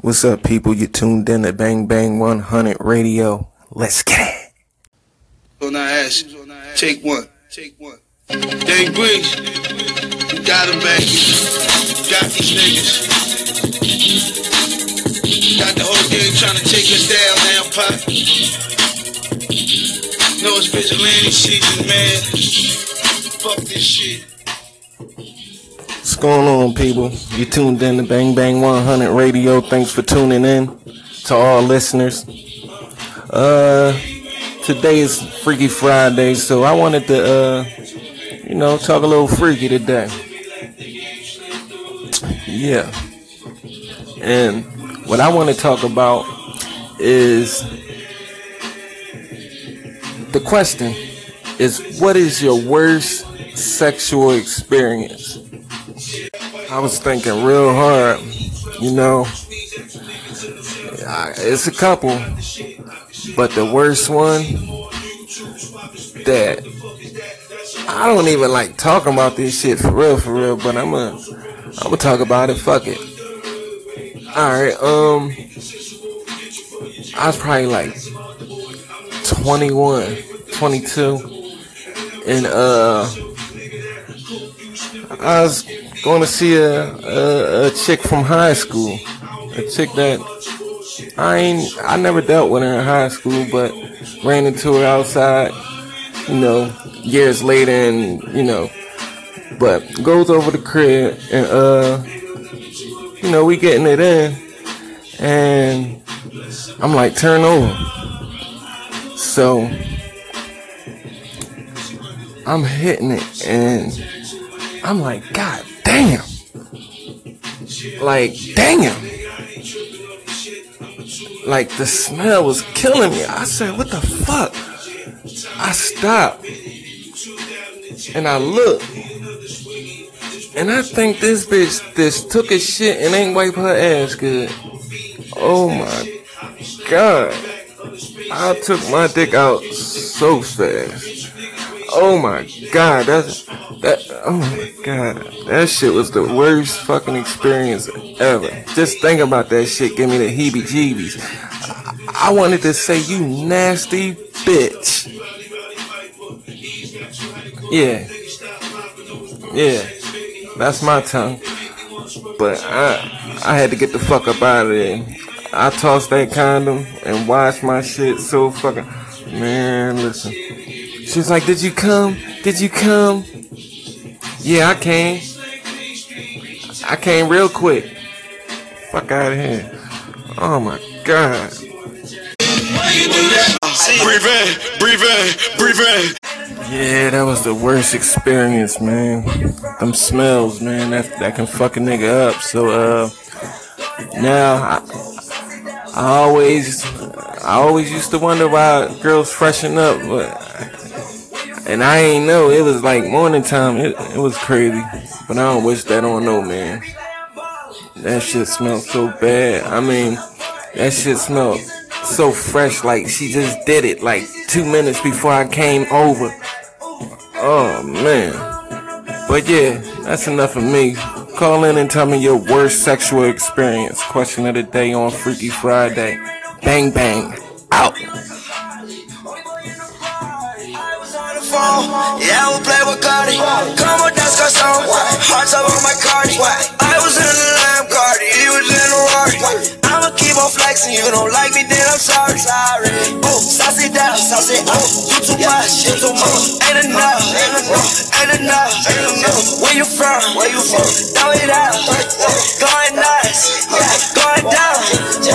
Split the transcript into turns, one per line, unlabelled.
What's up, people? You tuned in to Bang Bang 100 Radio. Let's get it.
On our ass. Take one. Take one. Dang Briggs. You got him back. Got these niggas. Got the whole gang trying to take us down now, Pop. No, it's vigilante season, man. Fuck this shit.
Going on, people? You tuned in to Bang Bang 100 Radio. Thanks for tuning in to all listeners. Uh, today is Freaky Friday, so I wanted to, uh, you know, talk a little freaky today. Yeah. And what I want to talk about is the question is what is your worst sexual experience? I was thinking real hard, you know. It's a couple, but the worst one that I don't even like talking about this shit for real, for real. But I'm gonna, I'm gonna talk about it. Fuck it. All right. Um, I was probably like 21, 22, and uh, I was going to see a, a a chick from high school, a chick that I ain't I never dealt with her in high school, but ran into her outside, you know, years later, and you know, but goes over the crib and uh, you know, we getting it in, and I'm like, turn over. So I'm hitting it, and I'm like, God damn. Like, damn. Like, the smell was killing me. I said, what the fuck? I stopped. And I looked. And I think this bitch this took a shit and ain't wipe her ass good. Oh my god. I took my dick out so fast. Oh my god, that's that oh my god. That shit was the worst fucking experience ever. Just think about that shit, give me the heebie jeebies. I, I wanted to say you nasty bitch. Yeah. Yeah. That's my tongue. But I I had to get the fuck up out of there. I tossed that condom and washed my shit so fucking man, listen. She's like, Did you come? Did you come? Yeah, I came. I came real quick. Fuck out of here. Oh my god.
Breathe in, breathe in, breathe in.
Yeah, that was the worst experience, man. Them smells, man, that that can fuck a nigga up. So uh now I, I always I always used to wonder why girls freshen up, but and I ain't know it was like morning time. It, it was crazy, but I don't wish that on no man. That shit smelled so bad. I mean, that shit smelled so fresh, like she just did it like two minutes before I came over. Oh man. But yeah, that's enough of me. Call in and tell me your worst sexual experience. Question of the day on Freaky Friday. Bang bang. Out.
phone. Yeah, we'll play with Cardi. Come on, dance car song. Hearts up on my Cardi. I was in the Lamb Cardi, he was in the Rari. I'ma keep on flexing. You don't like me, then I'm sorry. Sorry. Ooh, saucy down, saucy up. You too much, you too much. Ain't enough, ain't enough, ain't enough. Where you from? Where you from? Throw it out. Going nuts, nice. going down.